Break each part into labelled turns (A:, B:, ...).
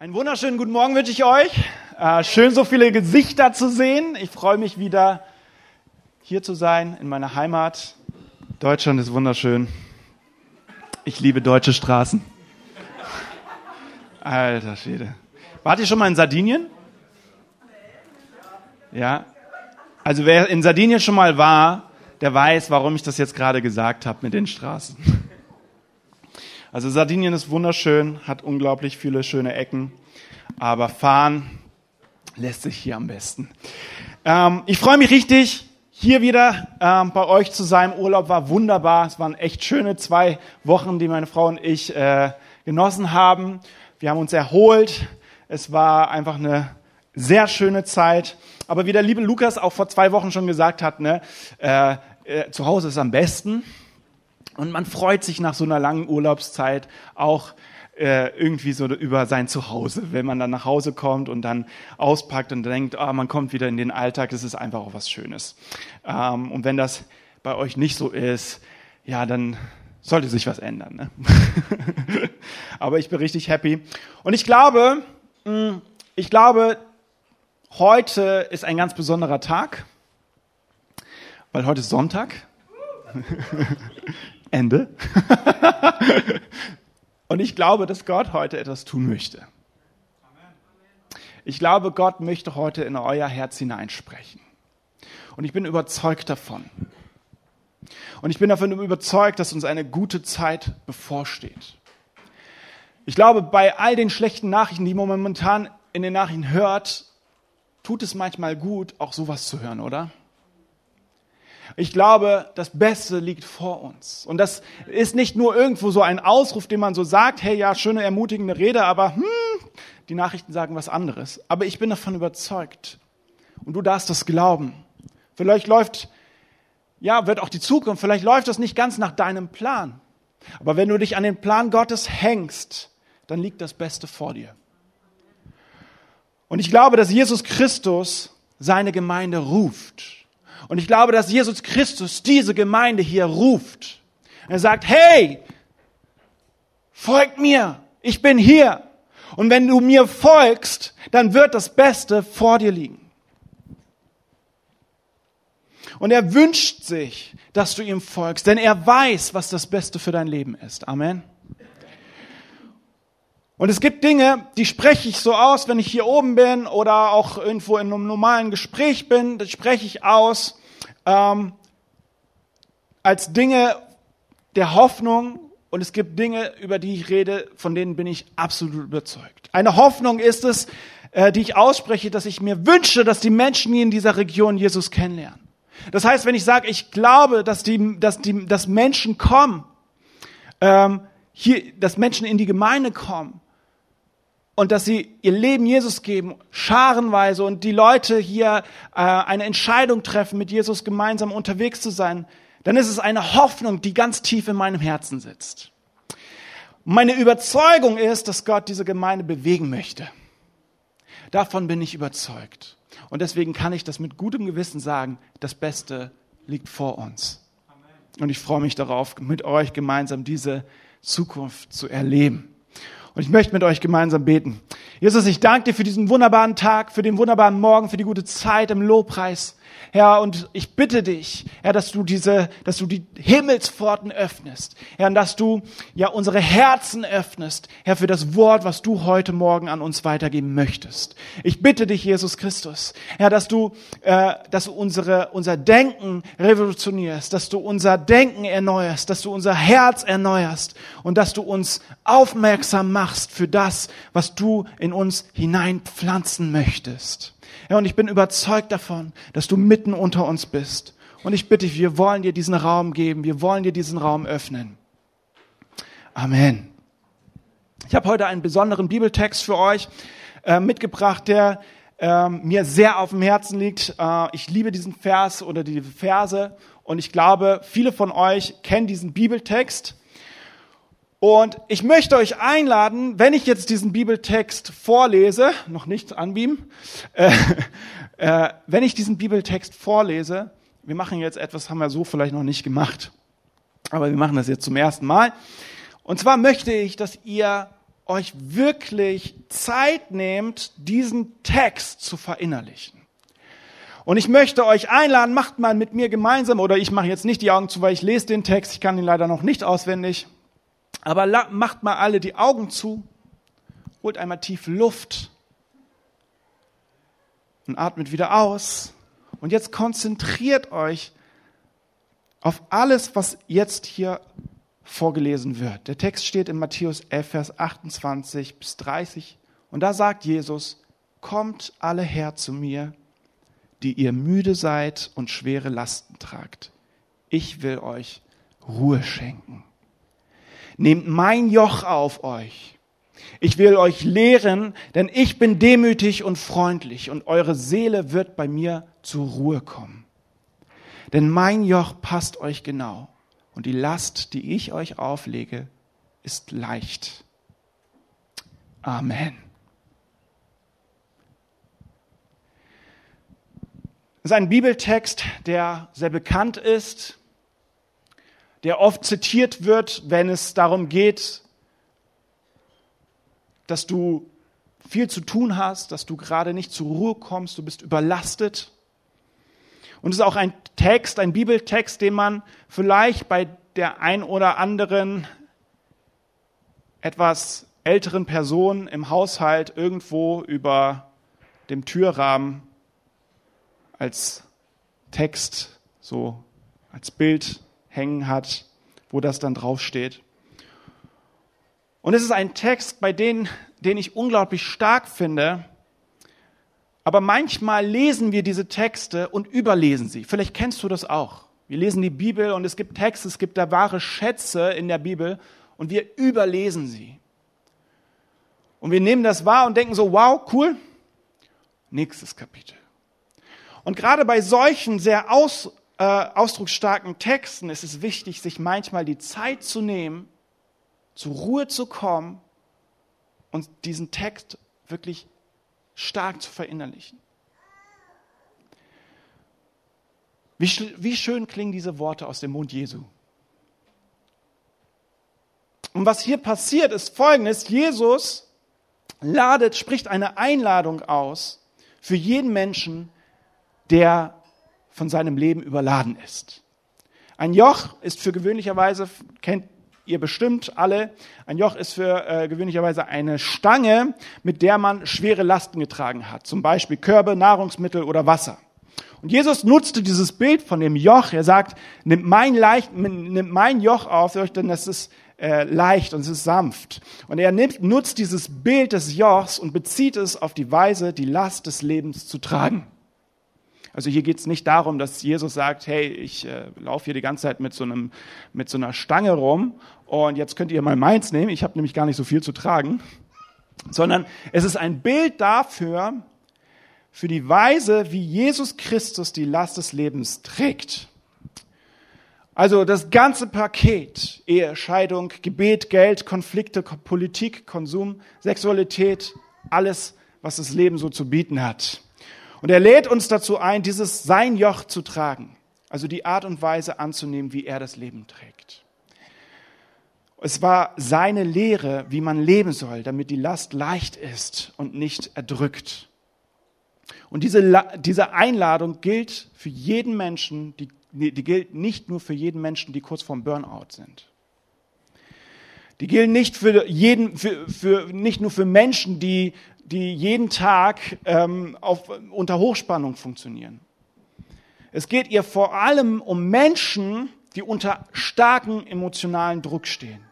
A: Einen wunderschönen guten Morgen wünsche ich euch. Äh, schön, so viele Gesichter zu sehen. Ich freue mich wieder hier zu sein in meiner Heimat. Deutschland ist wunderschön. Ich liebe deutsche Straßen. Alter Schwede. Wart ihr schon mal in Sardinien? Ja. Also wer in Sardinien schon mal war, der weiß, warum ich das jetzt gerade gesagt habe mit den Straßen. Also Sardinien ist wunderschön, hat unglaublich viele schöne Ecken, aber fahren lässt sich hier am besten. Ähm, ich freue mich richtig, hier wieder ähm, bei euch zu sein. Urlaub war wunderbar. Es waren echt schöne zwei Wochen, die meine Frau und ich äh, genossen haben. Wir haben uns erholt. Es war einfach eine sehr schöne Zeit. Aber wie der liebe Lukas auch vor zwei Wochen schon gesagt hat, ne, äh, äh, zu Hause ist am besten. Und man freut sich nach so einer langen Urlaubszeit auch äh, irgendwie so über sein Zuhause, wenn man dann nach Hause kommt und dann auspackt und denkt, ah, man kommt wieder in den Alltag, das ist einfach auch was Schönes. Ähm, und wenn das bei euch nicht so ist, ja, dann sollte sich was ändern. Ne? Aber ich bin richtig happy. Und ich glaube, mm, ich glaube, heute ist ein ganz besonderer Tag, weil heute ist Sonntag. Ende. Und ich glaube, dass Gott heute etwas tun möchte. Ich glaube, Gott möchte heute in euer Herz hineinsprechen. Und ich bin überzeugt davon. Und ich bin davon überzeugt, dass uns eine gute Zeit bevorsteht. Ich glaube, bei all den schlechten Nachrichten, die man momentan in den Nachrichten hört, tut es manchmal gut, auch sowas zu hören, oder? Ich glaube, das Beste liegt vor uns. Und das ist nicht nur irgendwo so ein Ausruf, den man so sagt, hey, ja, schöne, ermutigende Rede, aber hm, die Nachrichten sagen was anderes. Aber ich bin davon überzeugt. Und du darfst das glauben. Vielleicht läuft, ja, wird auch die Zukunft, vielleicht läuft das nicht ganz nach deinem Plan. Aber wenn du dich an den Plan Gottes hängst, dann liegt das Beste vor dir. Und ich glaube, dass Jesus Christus seine Gemeinde ruft. Und ich glaube, dass Jesus Christus diese Gemeinde hier ruft. Er sagt, hey, folgt mir, ich bin hier. Und wenn du mir folgst, dann wird das Beste vor dir liegen. Und er wünscht sich, dass du ihm folgst, denn er weiß, was das Beste für dein Leben ist. Amen. Und es gibt Dinge, die spreche ich so aus, wenn ich hier oben bin oder auch irgendwo in einem normalen Gespräch bin, das spreche ich aus ähm, als Dinge der Hoffnung und es gibt Dinge, über die ich rede, von denen bin ich absolut überzeugt. Eine Hoffnung ist es, äh, die ich ausspreche, dass ich mir wünsche, dass die Menschen hier in dieser Region Jesus kennenlernen. Das heißt, wenn ich sage, ich glaube, dass die, dass die, dass Menschen kommen, ähm, hier, dass Menschen in die Gemeinde kommen und dass sie ihr Leben Jesus geben, scharenweise und die Leute hier äh, eine Entscheidung treffen, mit Jesus gemeinsam unterwegs zu sein, dann ist es eine Hoffnung, die ganz tief in meinem Herzen sitzt. Meine Überzeugung ist, dass Gott diese Gemeinde bewegen möchte. Davon bin ich überzeugt. Und deswegen kann ich das mit gutem Gewissen sagen, das Beste liegt vor uns. Und ich freue mich darauf, mit euch gemeinsam diese Zukunft zu erleben. Und ich möchte mit euch gemeinsam beten. Jesus, ich danke dir für diesen wunderbaren Tag, für den wunderbaren Morgen, für die gute Zeit im Lobpreis. Herr, und ich bitte dich, Herr, dass du diese, dass du die Himmelspforten öffnest. Herr, und dass du, ja, unsere Herzen öffnest. Herr, für das Wort, was du heute Morgen an uns weitergeben möchtest. Ich bitte dich, Jesus Christus, Herr, dass du, äh, dass du unsere, unser Denken revolutionierst, dass du unser Denken erneuerst, dass du unser Herz erneuerst und dass du uns aufmerksam machst für das, was du in uns hineinpflanzen möchtest. Ja, und ich bin überzeugt davon, dass du mitten unter uns bist. Und ich bitte dich, wir wollen dir diesen Raum geben, wir wollen dir diesen Raum öffnen. Amen. Ich habe heute einen besonderen Bibeltext für euch äh, mitgebracht, der äh, mir sehr auf dem Herzen liegt. Äh, ich liebe diesen Vers oder die Verse und ich glaube, viele von euch kennen diesen Bibeltext. Und ich möchte euch einladen, wenn ich jetzt diesen Bibeltext vorlese, noch nicht anbeamen, äh, äh, wenn ich diesen Bibeltext vorlese, wir machen jetzt etwas, haben wir so vielleicht noch nicht gemacht, aber wir machen das jetzt zum ersten Mal. Und zwar möchte ich, dass ihr euch wirklich Zeit nehmt, diesen Text zu verinnerlichen. Und ich möchte euch einladen, macht mal mit mir gemeinsam, oder ich mache jetzt nicht die Augen zu, weil ich lese den Text, ich kann ihn leider noch nicht auswendig, aber macht mal alle die Augen zu, holt einmal tief Luft und atmet wieder aus. Und jetzt konzentriert euch auf alles, was jetzt hier vorgelesen wird. Der Text steht in Matthäus 11, Vers 28 bis 30. Und da sagt Jesus, kommt alle her zu mir, die ihr müde seid und schwere Lasten tragt. Ich will euch Ruhe schenken. Nehmt mein Joch auf euch. Ich will euch lehren, denn ich bin demütig und freundlich und eure Seele wird bei mir zur Ruhe kommen. Denn mein Joch passt euch genau und die Last, die ich euch auflege, ist leicht. Amen. Das ist ein Bibeltext, der sehr bekannt ist, der oft zitiert wird, wenn es darum geht, dass du viel zu tun hast, dass du gerade nicht zur Ruhe kommst, du bist überlastet. Und es ist auch ein Text, ein Bibeltext, den man vielleicht bei der ein oder anderen etwas älteren Person im Haushalt irgendwo über dem Türrahmen als Text, so als Bild hängen hat, wo das dann draufsteht. Und es ist ein Text, bei dem, den ich unglaublich stark finde, aber manchmal lesen wir diese Texte und überlesen sie. Vielleicht kennst du das auch. Wir lesen die Bibel und es gibt Texte, es gibt da wahre Schätze in der Bibel und wir überlesen sie. Und wir nehmen das wahr und denken so, wow, cool. Nächstes Kapitel. Und gerade bei solchen sehr aus, äh, ausdrucksstarken Texten ist es wichtig, sich manchmal die Zeit zu nehmen, zur Ruhe zu kommen und diesen Text wirklich stark zu verinnerlichen. Wie, wie schön klingen diese Worte aus dem Mund Jesu. Und was hier passiert, ist folgendes. Jesus ladet, spricht eine Einladung aus für jeden Menschen, der von seinem Leben überladen ist. Ein Joch ist für gewöhnlicherweise, kennt ihr bestimmt alle. Ein Joch ist für äh, gewöhnlicherweise eine Stange, mit der man schwere Lasten getragen hat, zum Beispiel Körbe, Nahrungsmittel oder Wasser. Und Jesus nutzte dieses Bild von dem Joch. Er sagt, nimmt mein, leicht, nimmt mein Joch auf euch, denn das ist äh, leicht und es ist sanft. Und er nimmt, nutzt dieses Bild des Jochs und bezieht es auf die Weise, die Last des Lebens zu tragen. Also hier geht es nicht darum, dass Jesus sagt, hey, ich äh, laufe hier die ganze Zeit mit so, einem, mit so einer Stange rum und jetzt könnt ihr mal meins nehmen, ich habe nämlich gar nicht so viel zu tragen, sondern es ist ein Bild dafür, für die Weise, wie Jesus Christus die Last des Lebens trägt. Also das ganze Paket, Ehe, Scheidung, Gebet, Geld, Konflikte, Politik, Konsum, Sexualität, alles, was das Leben so zu bieten hat. Und er lädt uns dazu ein, dieses sein Joch zu tragen, also die Art und Weise anzunehmen, wie er das Leben trägt. Es war seine Lehre, wie man leben soll, damit die Last leicht ist und nicht erdrückt. Und diese, diese Einladung gilt für jeden Menschen, die, die gilt nicht nur für jeden Menschen, die kurz vorm Burnout sind. Die gilt nicht für jeden, für, für, nicht nur für Menschen, die, die jeden Tag ähm, auf, unter Hochspannung funktionieren. Es geht ihr vor allem um Menschen, die unter starken emotionalen Druck stehen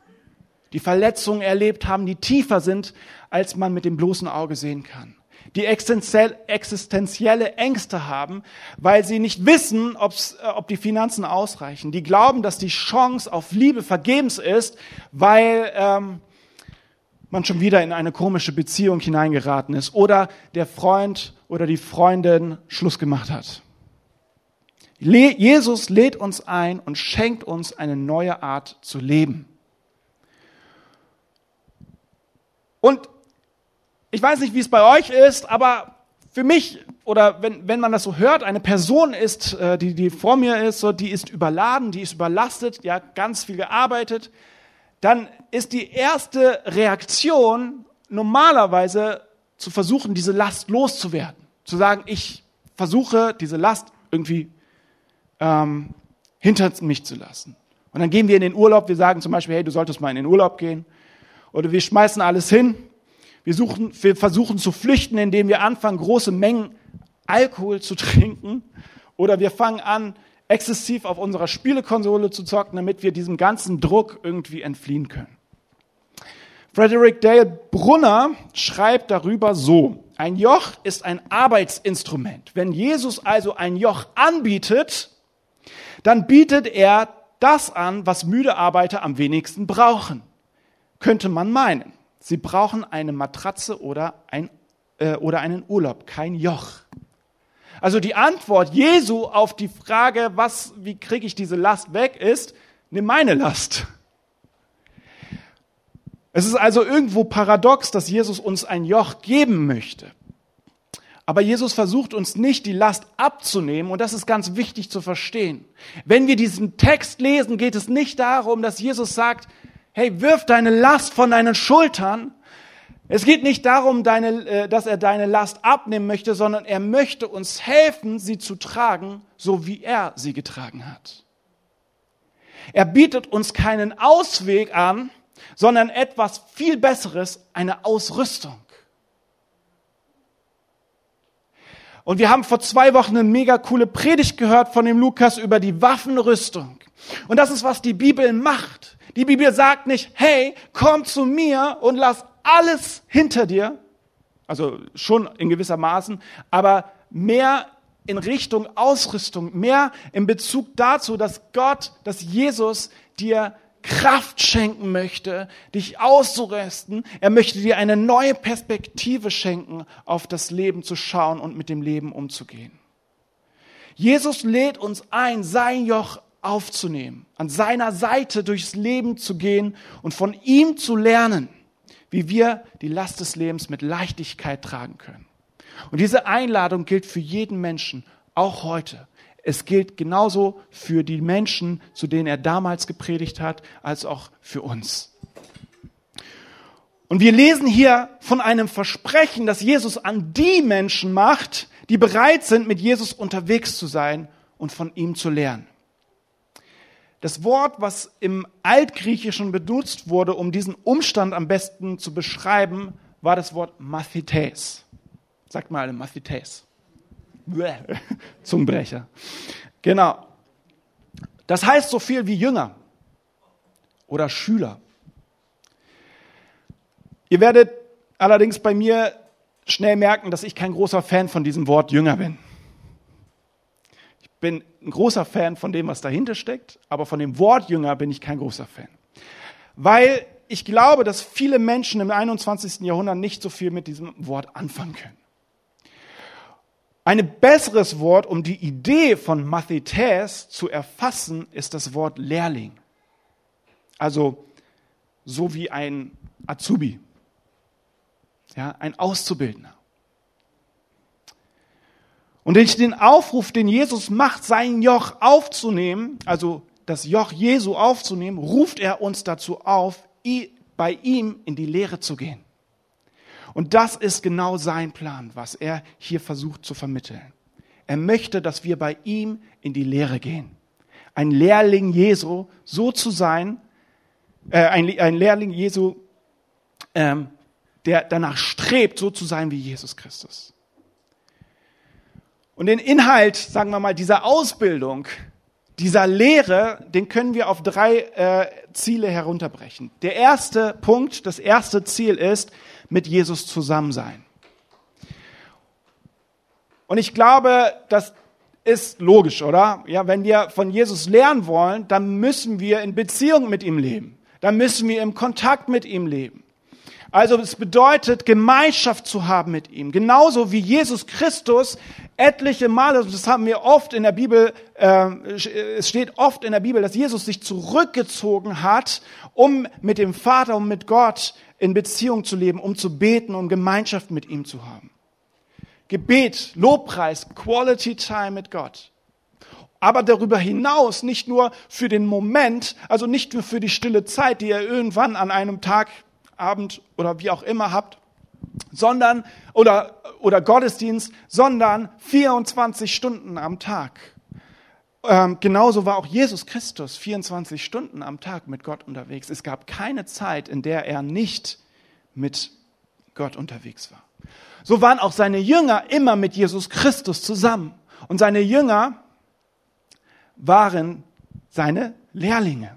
A: die Verletzungen erlebt haben, die tiefer sind, als man mit dem bloßen Auge sehen kann. Die existenzielle Ängste haben, weil sie nicht wissen, äh, ob die Finanzen ausreichen. Die glauben, dass die Chance auf Liebe vergebens ist, weil ähm, man schon wieder in eine komische Beziehung hineingeraten ist oder der Freund oder die Freundin Schluss gemacht hat. Jesus lädt uns ein und schenkt uns eine neue Art zu leben. Und ich weiß nicht, wie es bei euch ist, aber für mich oder wenn, wenn man das so hört, eine Person ist, äh, die, die vor mir ist, so, die ist überladen, die ist überlastet, die hat ganz viel gearbeitet, dann ist die erste Reaktion normalerweise zu versuchen, diese Last loszuwerden. Zu sagen, ich versuche, diese Last irgendwie ähm, hinter mich zu lassen. Und dann gehen wir in den Urlaub, wir sagen zum Beispiel, hey, du solltest mal in den Urlaub gehen. Oder wir schmeißen alles hin. Wir, suchen, wir versuchen zu flüchten, indem wir anfangen, große Mengen Alkohol zu trinken. Oder wir fangen an, exzessiv auf unserer Spielekonsole zu zocken, damit wir diesem ganzen Druck irgendwie entfliehen können. Frederick Dale Brunner schreibt darüber so, ein Joch ist ein Arbeitsinstrument. Wenn Jesus also ein Joch anbietet, dann bietet er das an, was müde Arbeiter am wenigsten brauchen. Könnte man meinen. Sie brauchen eine Matratze oder, ein, äh, oder einen Urlaub, kein Joch. Also die Antwort Jesu auf die Frage, was, wie kriege ich diese Last weg, ist, nimm meine Last. Es ist also irgendwo paradox, dass Jesus uns ein Joch geben möchte. Aber Jesus versucht uns nicht, die Last abzunehmen, und das ist ganz wichtig zu verstehen. Wenn wir diesen Text lesen, geht es nicht darum, dass Jesus sagt, hey, wirf deine Last von deinen Schultern, es geht nicht darum, deine, äh, dass er deine Last abnehmen möchte, sondern er möchte uns helfen, sie zu tragen, so wie er sie getragen hat. Er bietet uns keinen Ausweg an, sondern etwas viel Besseres, eine Ausrüstung. Und wir haben vor zwei Wochen eine mega coole Predigt gehört von dem Lukas über die Waffenrüstung. Und das ist, was die Bibel macht. Die Bibel sagt nicht, hey, komm zu mir und lass alles hinter dir, also schon in gewisser Maßen, aber mehr in Richtung Ausrüstung, mehr in Bezug dazu, dass Gott, dass Jesus dir Kraft schenken möchte, dich auszurüsten. Er möchte dir eine neue Perspektive schenken, auf das Leben zu schauen und mit dem Leben umzugehen. Jesus lädt uns ein, sein Joch aufzunehmen, an seiner Seite durchs Leben zu gehen und von ihm zu lernen wie wir die Last des Lebens mit Leichtigkeit tragen können. Und diese Einladung gilt für jeden Menschen, auch heute. Es gilt genauso für die Menschen, zu denen er damals gepredigt hat, als auch für uns. Und wir lesen hier von einem Versprechen, das Jesus an die Menschen macht, die bereit sind, mit Jesus unterwegs zu sein und von ihm zu lernen. Das Wort, was im Altgriechischen benutzt wurde, um diesen Umstand am besten zu beschreiben, war das Wort Mathites. Sagt mal alle Mathites. Zungenbrecher. Genau. Das heißt so viel wie Jünger oder Schüler. Ihr werdet allerdings bei mir schnell merken, dass ich kein großer Fan von diesem Wort Jünger bin bin ein großer Fan von dem, was dahinter steckt, aber von dem Wort Jünger bin ich kein großer Fan. Weil ich glaube, dass viele Menschen im 21. Jahrhundert nicht so viel mit diesem Wort anfangen können. Ein besseres Wort, um die Idee von Mathetes zu erfassen, ist das Wort Lehrling. Also so wie ein Azubi, ja, ein Auszubildender. Und durch den Aufruf, den Jesus macht, sein Joch aufzunehmen, also das Joch Jesu aufzunehmen, ruft er uns dazu auf, bei ihm in die Lehre zu gehen. Und das ist genau sein Plan, was er hier versucht zu vermitteln. Er möchte, dass wir bei ihm in die Lehre gehen. Ein Lehrling Jesu, so zu sein, äh, ein, ein Lehrling Jesu, ähm, der danach strebt, so zu sein wie Jesus Christus. Und den Inhalt, sagen wir mal, dieser Ausbildung, dieser Lehre, den können wir auf drei äh, Ziele herunterbrechen. Der erste Punkt, das erste Ziel ist, mit Jesus zusammen sein. Und ich glaube, das ist logisch, oder? Ja, wenn wir von Jesus lernen wollen, dann müssen wir in Beziehung mit ihm leben. Dann müssen wir im Kontakt mit ihm leben. Also es bedeutet, Gemeinschaft zu haben mit ihm. Genauso wie Jesus Christus etliche Male, das haben wir oft in der Bibel, äh, es steht oft in der Bibel, dass Jesus sich zurückgezogen hat, um mit dem Vater und mit Gott in Beziehung zu leben, um zu beten, um Gemeinschaft mit ihm zu haben. Gebet, Lobpreis, Quality Time mit Gott. aber darüber hinaus nicht nur für den Moment, also nicht nur für die stille Zeit, die ihr irgendwann an einem Tag, Abend oder wie auch immer habt, sondern oder oder Gottesdienst, sondern 24 Stunden am Tag. Ähm, genauso war auch Jesus Christus 24 Stunden am Tag mit Gott unterwegs. Es gab keine Zeit, in der er nicht mit Gott unterwegs war. So waren auch seine Jünger immer mit Jesus Christus zusammen. Und seine Jünger waren seine Lehrlinge.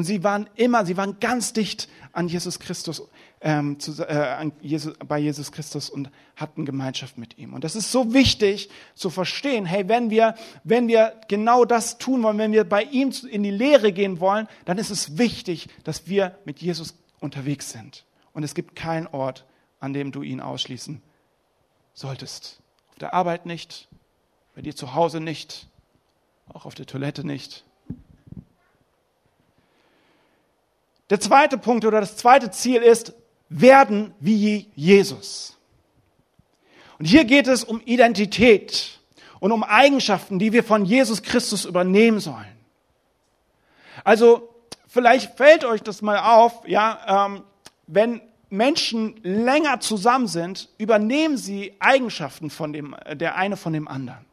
A: Und sie waren immer, sie waren ganz dicht an Jesus Christus, ähm, zu, äh, Jesus, bei Jesus Christus und hatten Gemeinschaft mit ihm. Und das ist so wichtig zu verstehen. Hey, wenn wir, wenn wir genau das tun wollen, wenn wir bei ihm in die Lehre gehen wollen, dann ist es wichtig, dass wir mit Jesus unterwegs sind. Und es gibt keinen Ort, an dem du ihn ausschließen solltest. Auf der Arbeit nicht, bei dir zu Hause nicht, auch auf der Toilette nicht. Der zweite Punkt oder das zweite Ziel ist, werden wie Jesus. Und hier geht es um Identität und um Eigenschaften, die wir von Jesus Christus übernehmen sollen. Also vielleicht fällt euch das mal auf, ja, ähm, wenn Menschen länger zusammen sind, übernehmen sie Eigenschaften von dem, der eine von dem anderen.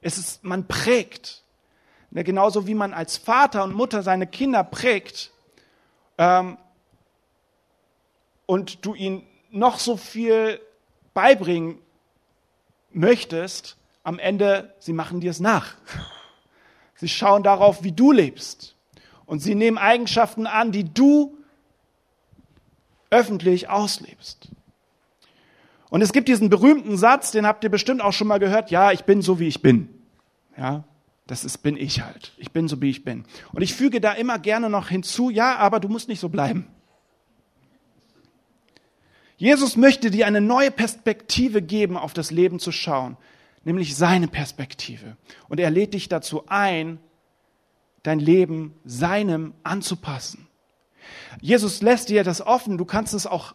A: Es ist, man prägt. Ne, genauso wie man als Vater und Mutter seine Kinder prägt ähm, und du ihnen noch so viel beibringen möchtest, am Ende, sie machen dir es nach. Sie schauen darauf, wie du lebst. Und sie nehmen Eigenschaften an, die du öffentlich auslebst. Und es gibt diesen berühmten Satz, den habt ihr bestimmt auch schon mal gehört, ja, ich bin so wie ich bin. Ja, das ist, bin ich halt. Ich bin so wie ich bin. Und ich füge da immer gerne noch hinzu, ja, aber du musst nicht so bleiben. Jesus möchte dir eine neue Perspektive geben, auf das Leben zu schauen, nämlich seine Perspektive. Und er lädt dich dazu ein, dein Leben seinem anzupassen. Jesus lässt dir das offen. Du kannst es auch,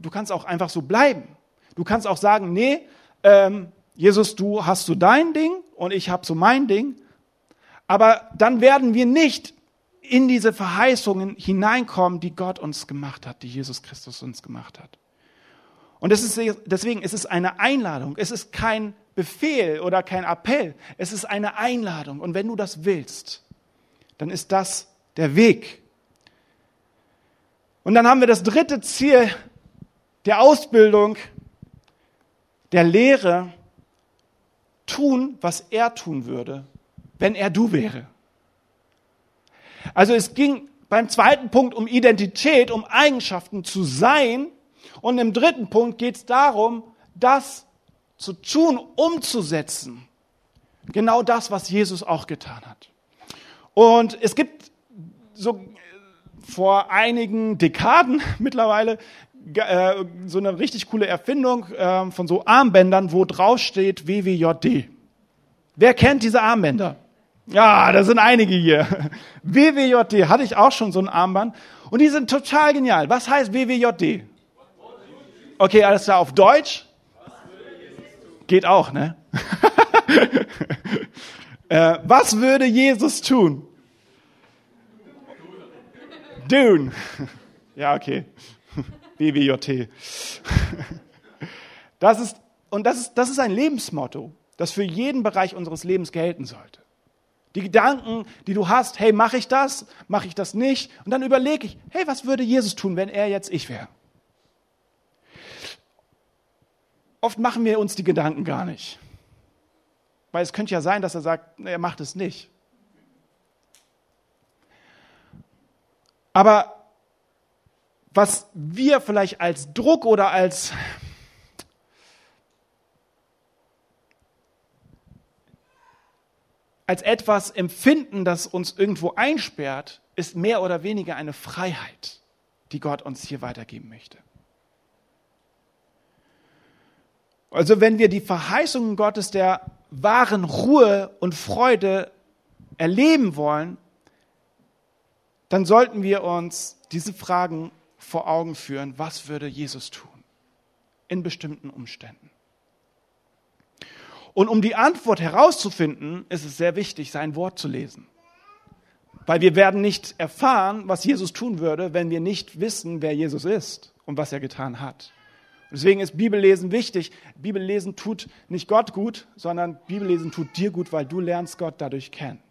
A: du kannst auch einfach so bleiben. Du kannst auch sagen, nee, ähm, Jesus, du hast so dein Ding und ich habe so mein Ding. Aber dann werden wir nicht in diese Verheißungen hineinkommen, die Gott uns gemacht hat, die Jesus Christus uns gemacht hat. Und ist, deswegen ist es eine Einladung. Es ist kein Befehl oder kein Appell. Es ist eine Einladung. Und wenn du das willst, dann ist das der Weg. Und dann haben wir das dritte Ziel der Ausbildung, der Lehre, tun, was er tun würde, wenn er du wäre. Also es ging beim zweiten Punkt um Identität, um Eigenschaften zu sein. Und im dritten Punkt geht es darum, das zu tun, umzusetzen. Genau das, was Jesus auch getan hat. Und es gibt so vor einigen Dekaden mittlerweile äh, so eine richtig coole Erfindung äh, von so Armbändern, wo drauf steht WWJD. Wer kennt diese Armbänder? Ja, da sind einige hier. WWJD hatte ich auch schon so ein Armband und die sind total genial. Was heißt WWJD? Okay, alles klar, auf Deutsch? Geht auch, ne? äh, was würde Jesus tun? Dune. Ja, okay. BWJT. Das ist, und das ist, das ist ein Lebensmotto, das für jeden Bereich unseres Lebens gelten sollte. Die Gedanken, die du hast, hey, mache ich das, mache ich das nicht? Und dann überlege ich, hey, was würde Jesus tun, wenn er jetzt ich wäre? Oft machen wir uns die Gedanken gar nicht. Weil es könnte ja sein, dass er sagt, er macht es nicht. Aber was wir vielleicht als Druck oder als als etwas empfinden, das uns irgendwo einsperrt, ist mehr oder weniger eine Freiheit, die Gott uns hier weitergeben möchte. Also wenn wir die Verheißungen Gottes der wahren Ruhe und Freude erleben wollen, dann sollten wir uns diese Fragen vor Augen führen, was würde Jesus tun in bestimmten Umständen. Und um die Antwort herauszufinden, ist es sehr wichtig, sein Wort zu lesen. Weil wir werden nicht erfahren, was Jesus tun würde, wenn wir nicht wissen, wer Jesus ist und was er getan hat. Deswegen ist Bibellesen wichtig. Bibellesen tut nicht Gott gut, sondern Bibellesen tut dir gut, weil du lernst Gott dadurch kennen.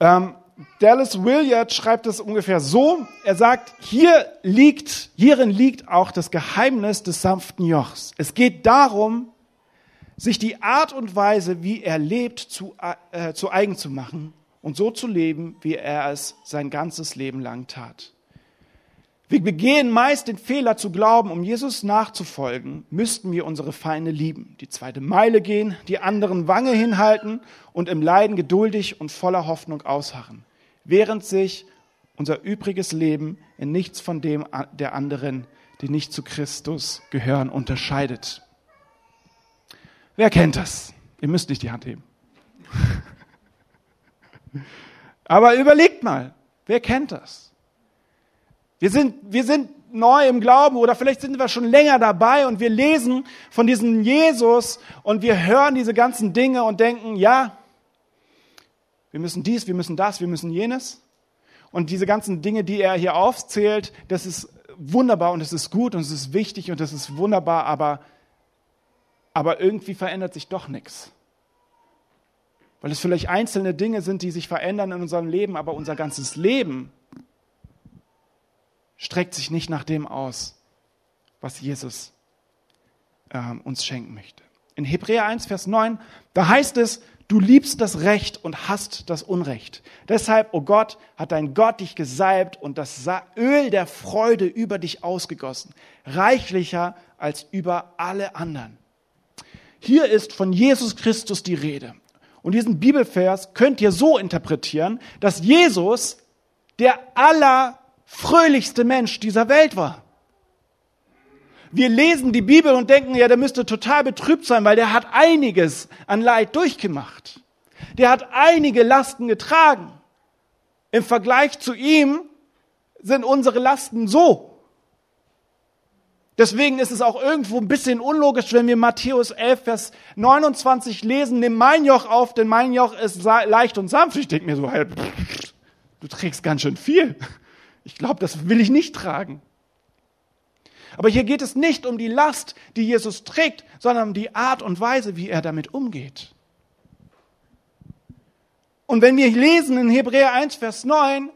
A: Ähm, Dallas Willard schreibt es ungefähr so. Er sagt, hier liegt, hierin liegt auch das Geheimnis des sanften Jochs. Es geht darum, sich die Art und Weise, wie er lebt, zu, äh, zu eigen zu machen und so zu leben, wie er es sein ganzes Leben lang tat. Wir begehen meist den Fehler zu glauben, um Jesus nachzufolgen, müssten wir unsere Feinde lieben, die zweite Meile gehen, die anderen Wange hinhalten und im Leiden geduldig und voller Hoffnung ausharren, während sich unser übriges Leben in nichts von dem der anderen, die nicht zu Christus gehören, unterscheidet. Wer kennt das? Ihr müsst nicht die Hand heben. Aber überlegt mal, wer kennt das? Wir sind, wir sind neu im Glauben oder vielleicht sind wir schon länger dabei und wir lesen von diesem Jesus und wir hören diese ganzen Dinge und denken, ja, wir müssen dies, wir müssen das, wir müssen jenes. Und diese ganzen Dinge, die er hier aufzählt, das ist wunderbar und es ist gut und es ist wichtig und es ist wunderbar, aber, aber irgendwie verändert sich doch nichts. Weil es vielleicht einzelne Dinge sind, die sich verändern in unserem Leben, aber unser ganzes Leben streckt sich nicht nach dem aus, was Jesus äh, uns schenken möchte. In Hebräer 1, Vers 9, da heißt es, du liebst das Recht und hast das Unrecht. Deshalb, o oh Gott, hat dein Gott dich gesalbt und das Öl der Freude über dich ausgegossen, reichlicher als über alle anderen. Hier ist von Jesus Christus die Rede. Und diesen Bibelvers könnt ihr so interpretieren, dass Jesus der aller fröhlichste Mensch dieser Welt war. Wir lesen die Bibel und denken, ja, der müsste total betrübt sein, weil der hat einiges an Leid durchgemacht. Der hat einige Lasten getragen. Im Vergleich zu ihm sind unsere Lasten so. Deswegen ist es auch irgendwo ein bisschen unlogisch, wenn wir Matthäus 11, Vers 29 lesen, nimm mein Joch auf, denn mein Joch ist leicht und sanft. Ich denke mir so, hey, du trägst ganz schön viel. Ich glaube, das will ich nicht tragen. Aber hier geht es nicht um die Last, die Jesus trägt, sondern um die Art und Weise, wie er damit umgeht. Und wenn wir lesen in Hebräer 1, Vers 9,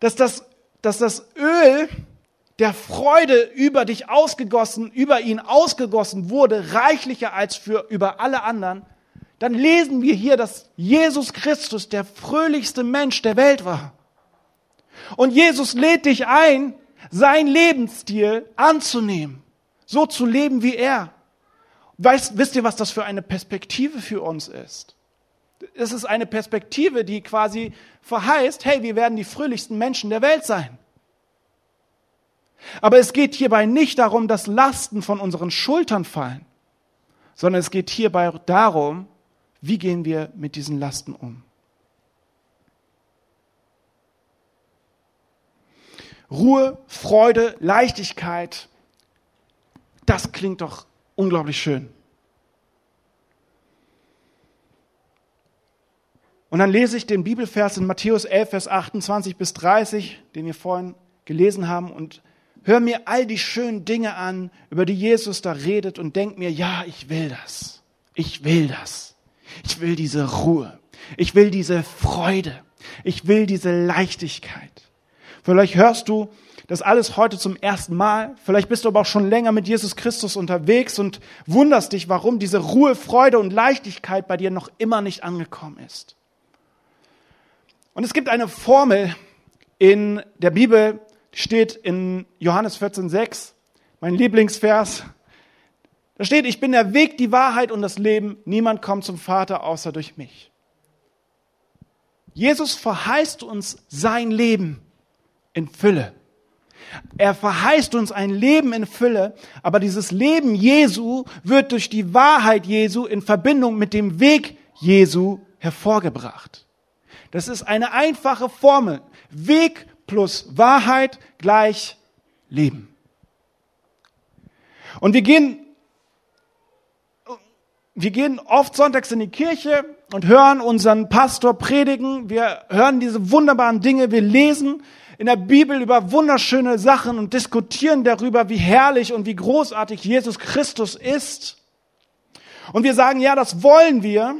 A: dass das, dass das Öl der Freude über dich ausgegossen, über ihn ausgegossen wurde, reichlicher als für über alle anderen, dann lesen wir hier, dass Jesus Christus der fröhlichste Mensch der Welt war. Und Jesus lädt dich ein, sein Lebensstil anzunehmen, so zu leben wie er. Weißt, wisst ihr, was das für eine Perspektive für uns ist? Es ist eine Perspektive, die quasi verheißt, hey, wir werden die fröhlichsten Menschen der Welt sein. Aber es geht hierbei nicht darum, dass Lasten von unseren Schultern fallen, sondern es geht hierbei darum, wie gehen wir mit diesen Lasten um. Ruhe, Freude, Leichtigkeit. Das klingt doch unglaublich schön. Und dann lese ich den Bibelvers in Matthäus 11, Vers 28 bis 30, den wir vorhin gelesen haben, und höre mir all die schönen Dinge an, über die Jesus da redet und denk mir, ja, ich will das. Ich will das. Ich will diese Ruhe. Ich will diese Freude. Ich will diese Leichtigkeit. Vielleicht hörst du das alles heute zum ersten Mal. Vielleicht bist du aber auch schon länger mit Jesus Christus unterwegs und wunderst dich, warum diese Ruhe, Freude und Leichtigkeit bei dir noch immer nicht angekommen ist. Und es gibt eine Formel in der Bibel, steht in Johannes 14,6, mein Lieblingsvers. Da steht, ich bin der Weg, die Wahrheit und das Leben. Niemand kommt zum Vater außer durch mich. Jesus verheißt uns sein Leben in Fülle. Er verheißt uns ein Leben in Fülle, aber dieses Leben Jesu wird durch die Wahrheit Jesu in Verbindung mit dem Weg Jesu hervorgebracht. Das ist eine einfache Formel. Weg plus Wahrheit gleich Leben. Und wir gehen wir gehen oft sonntags in die Kirche und hören unseren Pastor predigen. Wir hören diese wunderbaren Dinge. Wir lesen in der Bibel über wunderschöne Sachen und diskutieren darüber, wie herrlich und wie großartig Jesus Christus ist. Und wir sagen, ja, das wollen wir.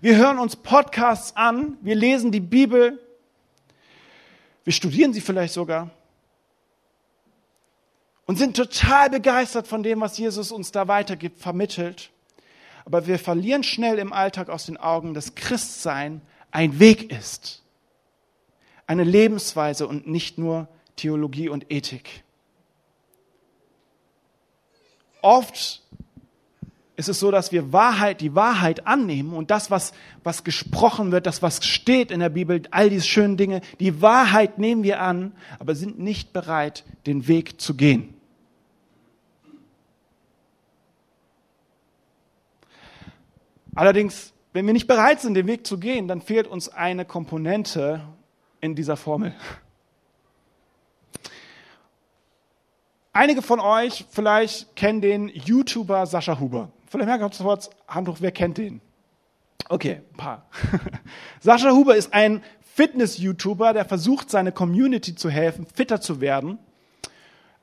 A: Wir hören uns Podcasts an. Wir lesen die Bibel. Wir studieren sie vielleicht sogar und sind total begeistert von dem, was Jesus uns da weitergibt, vermittelt. Aber wir verlieren schnell im Alltag aus den Augen, dass Christsein ein Weg ist, eine Lebensweise und nicht nur Theologie und Ethik. Oft ist es so, dass wir Wahrheit, die Wahrheit annehmen und das, was, was gesprochen wird, das, was steht in der Bibel, all diese schönen Dinge, die Wahrheit nehmen wir an, aber sind nicht bereit, den Weg zu gehen. Allerdings, wenn wir nicht bereit sind, den Weg zu gehen, dann fehlt uns eine Komponente in dieser Formel. Einige von euch vielleicht kennen den YouTuber Sascha Huber. Vielleicht merken wir kurz Hand hoch, wer kennt den? Okay, ein paar. Sascha Huber ist ein Fitness-YouTuber, der versucht, seine Community zu helfen, fitter zu werden,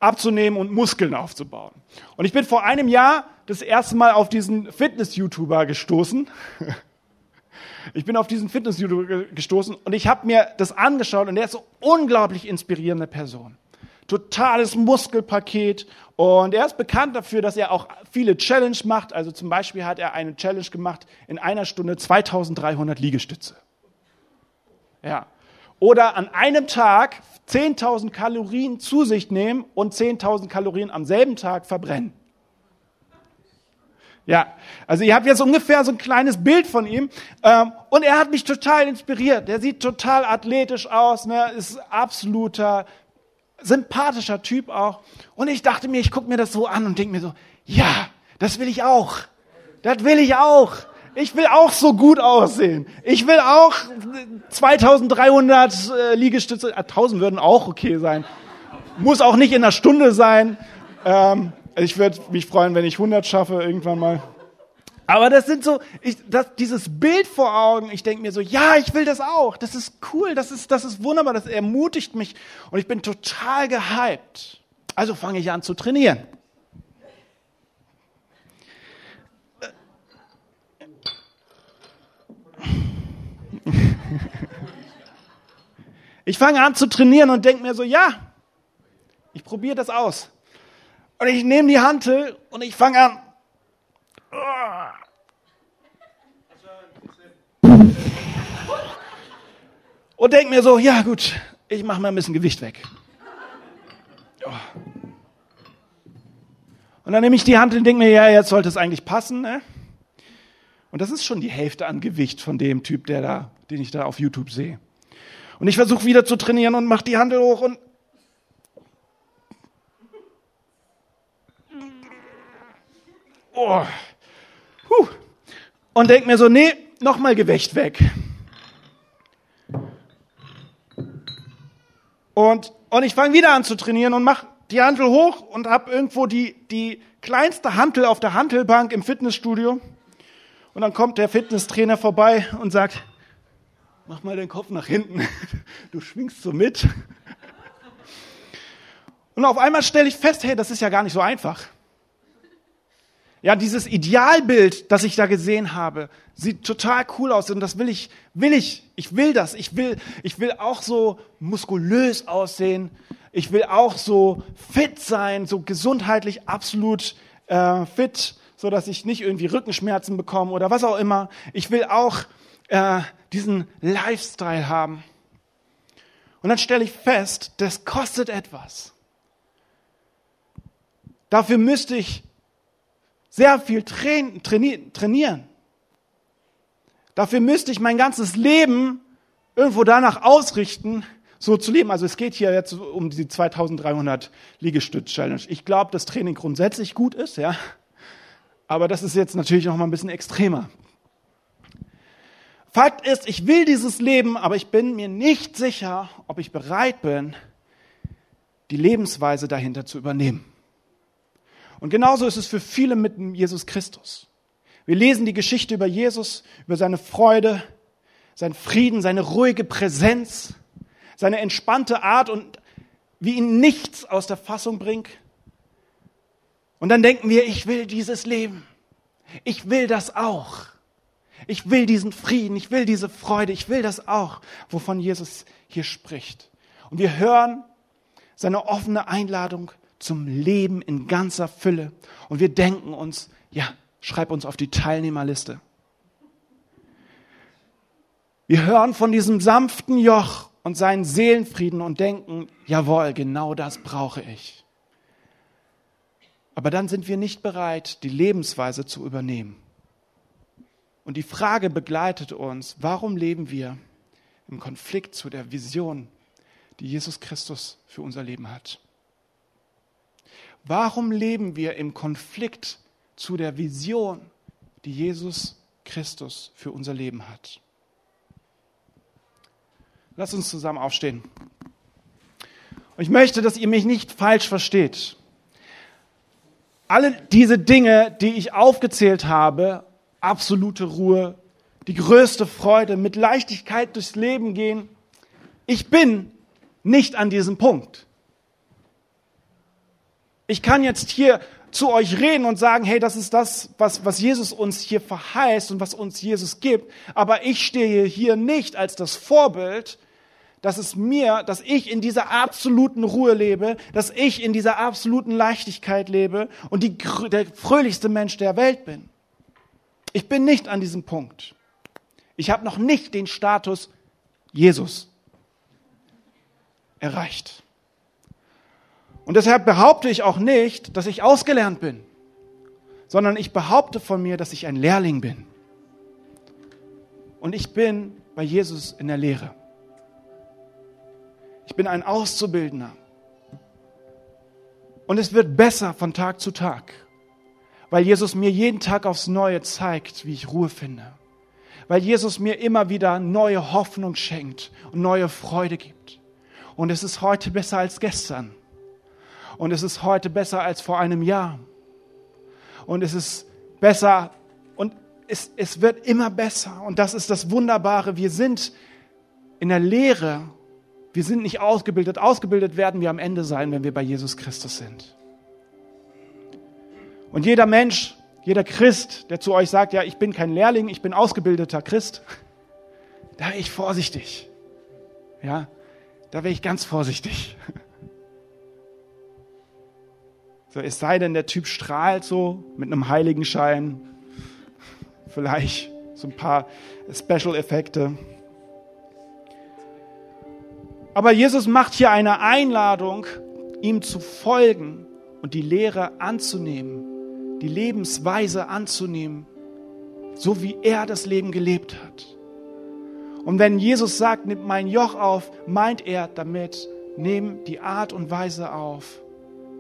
A: abzunehmen und Muskeln aufzubauen. Und ich bin vor einem Jahr das erste Mal auf diesen Fitness-YouTuber gestoßen. Ich bin auf diesen Fitness-YouTuber gestoßen und ich habe mir das angeschaut und der ist so unglaublich inspirierende Person. Totales Muskelpaket und er ist bekannt dafür, dass er auch viele Challenge macht. Also zum Beispiel hat er eine Challenge gemacht in einer Stunde 2300 Liegestütze. Ja. Oder an einem Tag 10.000 Kalorien zu sich nehmen und 10.000 Kalorien am selben Tag verbrennen. Ja, also ihr habt jetzt ungefähr so ein kleines Bild von ihm. Ähm, und er hat mich total inspiriert. Der sieht total athletisch aus, ne? ist absoluter, sympathischer Typ auch. Und ich dachte mir, ich gucke mir das so an und denke mir so, ja, das will ich auch. Das will ich auch. Ich will auch so gut aussehen. Ich will auch 2300 äh, Liegestütze, 1000 würden auch okay sein. Muss auch nicht in einer Stunde sein. Ähm, ich würde mich freuen, wenn ich 100 schaffe irgendwann mal. Aber das sind so, ich, das, dieses Bild vor Augen, ich denke mir so, ja, ich will das auch. Das ist cool, das ist, das ist wunderbar, das ermutigt mich und ich bin total gehypt. Also fange ich an zu trainieren. Ich fange an zu trainieren und denke mir so, ja, ich probiere das aus. Und ich nehme die Hantel und ich fange an. Und denke mir so, ja gut, ich mache mal ein bisschen Gewicht weg. Und dann nehme ich die Hand und denke mir, ja, jetzt sollte es eigentlich passen. Ne? Und das ist schon die Hälfte an Gewicht von dem Typ, der da, den ich da auf YouTube sehe. Und ich versuche wieder zu trainieren und mache die Hand hoch und oh, huh. und denke mir so, nee, nochmal Gewicht weg. Und, und ich fange wieder an zu trainieren und mache die Hantel hoch und habe irgendwo die, die kleinste Hantel auf der Hantelbank im Fitnessstudio. Und dann kommt der Fitnesstrainer vorbei und sagt, mach mal den Kopf nach hinten, du schwingst so mit. Und auf einmal stelle ich fest, hey, das ist ja gar nicht so einfach. Ja, dieses Idealbild, das ich da gesehen habe, sieht total cool aus und das will ich, will ich, ich will das, ich will, ich will auch so muskulös aussehen, ich will auch so fit sein, so gesundheitlich absolut äh, fit, so dass ich nicht irgendwie Rückenschmerzen bekomme oder was auch immer. Ich will auch äh, diesen Lifestyle haben. Und dann stelle ich fest, das kostet etwas. Dafür müsste ich sehr viel trainieren. Dafür müsste ich mein ganzes Leben irgendwo danach ausrichten, so zu leben. Also es geht hier jetzt um die 2300 Liegestütz-Challenge. Ich glaube, dass Training grundsätzlich gut ist, ja. Aber das ist jetzt natürlich noch mal ein bisschen extremer. Fakt ist, ich will dieses Leben, aber ich bin mir nicht sicher, ob ich bereit bin, die Lebensweise dahinter zu übernehmen. Und genauso ist es für viele mit Jesus Christus. Wir lesen die Geschichte über Jesus, über seine Freude, seinen Frieden, seine ruhige Präsenz, seine entspannte Art und wie ihn nichts aus der Fassung bringt. Und dann denken wir, ich will dieses Leben. Ich will das auch. Ich will diesen Frieden, ich will diese Freude, ich will das auch, wovon Jesus hier spricht. Und wir hören seine offene Einladung zum Leben in ganzer Fülle. Und wir denken uns, ja, schreib uns auf die Teilnehmerliste. Wir hören von diesem sanften Joch und seinen Seelenfrieden und denken, jawohl, genau das brauche ich. Aber dann sind wir nicht bereit, die Lebensweise zu übernehmen. Und die Frage begleitet uns, warum leben wir im Konflikt zu der Vision, die Jesus Christus für unser Leben hat? Warum leben wir im Konflikt zu der Vision, die Jesus Christus für unser Leben hat? Lass uns zusammen aufstehen. Und ich möchte, dass ihr mich nicht falsch versteht. Alle diese Dinge, die ich aufgezählt habe, absolute Ruhe, die größte Freude, mit Leichtigkeit durchs Leben gehen. Ich bin nicht an diesem Punkt. Ich kann jetzt hier zu euch reden und sagen, hey, das ist das, was, was Jesus uns hier verheißt und was uns Jesus gibt. Aber ich stehe hier nicht als das Vorbild, dass es mir, dass ich in dieser absoluten Ruhe lebe, dass ich in dieser absoluten Leichtigkeit lebe und die, der fröhlichste Mensch der Welt bin. Ich bin nicht an diesem Punkt. Ich habe noch nicht den Status Jesus erreicht. Und deshalb behaupte ich auch nicht, dass ich ausgelernt bin, sondern ich behaupte von mir, dass ich ein Lehrling bin. Und ich bin bei Jesus in der Lehre. Ich bin ein Auszubildender. Und es wird besser von Tag zu Tag weil Jesus mir jeden Tag aufs Neue zeigt, wie ich Ruhe finde. Weil Jesus mir immer wieder neue Hoffnung schenkt und neue Freude gibt. Und es ist heute besser als gestern. Und es ist heute besser als vor einem Jahr. Und es ist besser und es, es wird immer besser. Und das ist das Wunderbare. Wir sind in der Lehre. Wir sind nicht ausgebildet. Ausgebildet werden wir am Ende sein, wenn wir bei Jesus Christus sind. Und jeder Mensch, jeder Christ, der zu euch sagt, ja, ich bin kein Lehrling, ich bin ausgebildeter Christ, da wäre ich vorsichtig. Ja, da wäre ich ganz vorsichtig. So, es sei denn, der Typ strahlt so mit einem Heiligenschein, vielleicht so ein paar Special-Effekte. Aber Jesus macht hier eine Einladung, ihm zu folgen und die Lehre anzunehmen die Lebensweise anzunehmen, so wie er das Leben gelebt hat. Und wenn Jesus sagt, nimm mein Joch auf, meint er damit, nimm die Art und Weise auf,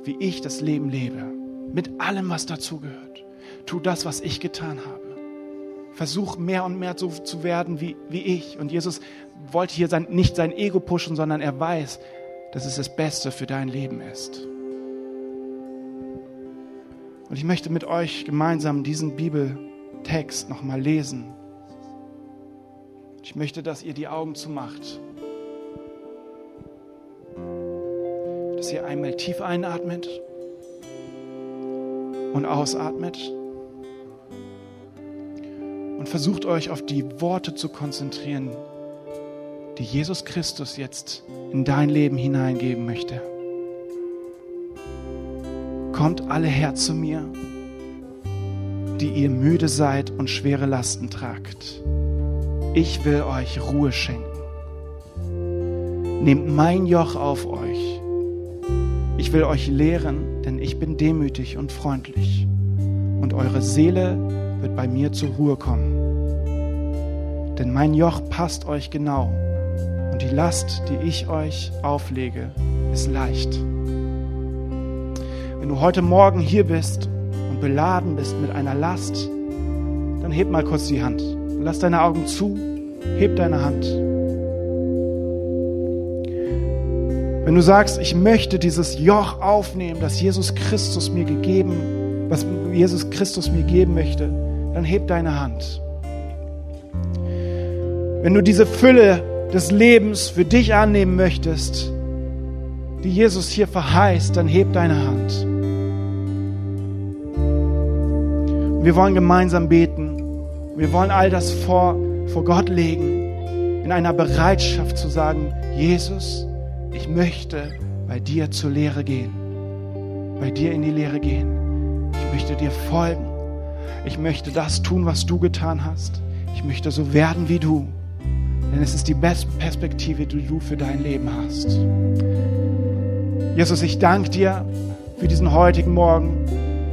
A: wie ich das Leben lebe, mit allem, was dazugehört. Tu das, was ich getan habe. Versuch mehr und mehr so zu werden wie, wie ich. Und Jesus wollte hier sein, nicht sein Ego pushen, sondern er weiß, dass es das Beste für dein Leben ist. Und ich möchte mit euch gemeinsam diesen Bibeltext nochmal lesen. Ich möchte, dass ihr die Augen zumacht. Dass ihr einmal tief einatmet und ausatmet. Und versucht euch auf die Worte zu konzentrieren, die Jesus Christus jetzt in dein Leben hineingeben möchte. Kommt alle her zu mir, die ihr müde seid und schwere Lasten tragt. Ich will euch Ruhe schenken. Nehmt mein Joch auf euch. Ich will euch lehren, denn ich bin demütig und freundlich. Und eure Seele wird bei mir zur Ruhe kommen. Denn mein Joch passt euch genau. Und die Last, die ich euch auflege, ist leicht. Wenn du heute Morgen hier bist und beladen bist mit einer Last, dann heb mal kurz die Hand. Lass deine Augen zu, heb deine Hand. Wenn du sagst, ich möchte dieses Joch aufnehmen, das Jesus Christus mir gegeben, was Jesus Christus mir geben möchte, dann heb deine Hand. Wenn du diese Fülle des Lebens für dich annehmen möchtest, die Jesus hier verheißt, dann heb deine Hand. Wir wollen gemeinsam beten. Wir wollen all das vor, vor Gott legen, in einer Bereitschaft zu sagen, Jesus, ich möchte bei dir zur Lehre gehen, bei dir in die Lehre gehen. Ich möchte dir folgen. Ich möchte das tun, was du getan hast. Ich möchte so werden wie du. Denn es ist die beste Perspektive, die du für dein Leben hast. Jesus, ich danke dir für diesen heutigen Morgen.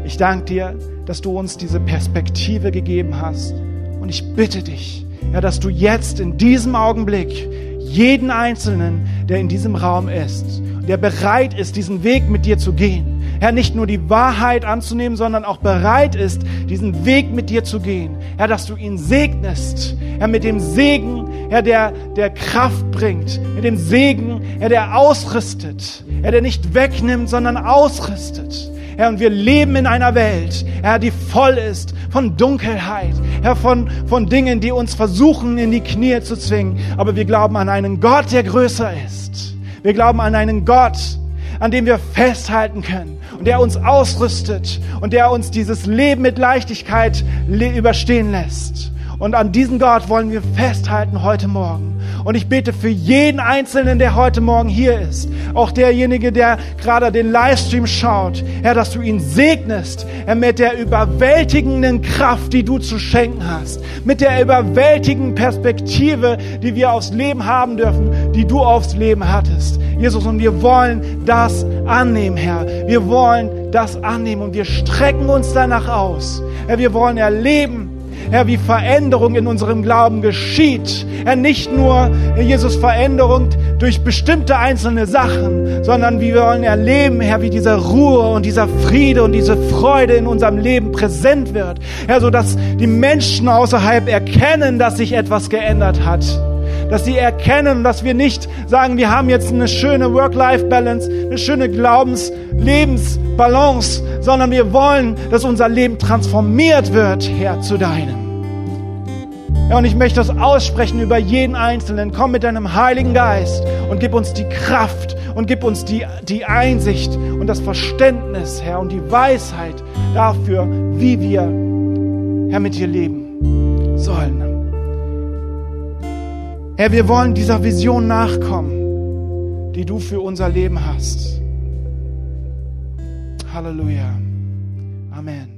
A: Ich danke dir, dass du uns diese Perspektive gegeben hast. Und ich bitte dich, ja, dass du jetzt in diesem Augenblick jeden Einzelnen, der in diesem Raum ist, der bereit ist, diesen Weg mit dir zu gehen, Herr, nicht nur die Wahrheit anzunehmen, sondern auch bereit ist, diesen Weg mit dir zu gehen. Herr, dass du ihn segnest. Herr, mit dem Segen, Herr, der, der Kraft bringt. Mit dem Segen, Herr, der ausrüstet. Herr, der nicht wegnimmt, sondern ausrüstet. Herr, und wir leben in einer Welt, Herr, die voll ist von Dunkelheit, Herr, von, von Dingen, die uns versuchen, in die Knie zu zwingen. Aber wir glauben an einen Gott, der größer ist. Wir glauben an einen Gott, an dem wir festhalten können und der uns ausrüstet und der uns dieses Leben mit Leichtigkeit überstehen lässt. Und an diesen Gott wollen wir festhalten heute Morgen. Und ich bete für jeden Einzelnen, der heute Morgen hier ist, auch derjenige, der gerade den Livestream schaut, Herr, dass du ihn segnest, Herr, mit der überwältigenden Kraft, die du zu schenken hast, mit der überwältigenden Perspektive, die wir aufs Leben haben dürfen, die du aufs Leben hattest. Jesus, und wir wollen das annehmen, Herr. Wir wollen das annehmen und wir strecken uns danach aus. Herr, wir wollen erleben, Herr, wie Veränderung in unserem Glauben geschieht. Herr, nicht nur, Jesus, Veränderung durch bestimmte einzelne Sachen, sondern wir wollen erleben, Herr, wie diese Ruhe und dieser Friede und diese Freude in unserem Leben präsent wird. Herr, so dass die Menschen außerhalb erkennen, dass sich etwas geändert hat dass sie erkennen, dass wir nicht sagen, wir haben jetzt eine schöne Work-Life-Balance, eine schöne Glaubens-Lebensbalance, sondern wir wollen, dass unser Leben transformiert wird, Herr, zu deinem. Ja, und ich möchte das aussprechen über jeden Einzelnen. Komm mit deinem Heiligen Geist und gib uns die Kraft und gib uns die, die Einsicht und das Verständnis, Herr, und die Weisheit dafür, wie wir, Herr, mit dir leben sollen. Herr, wir wollen dieser Vision nachkommen, die du für unser Leben hast. Halleluja. Amen.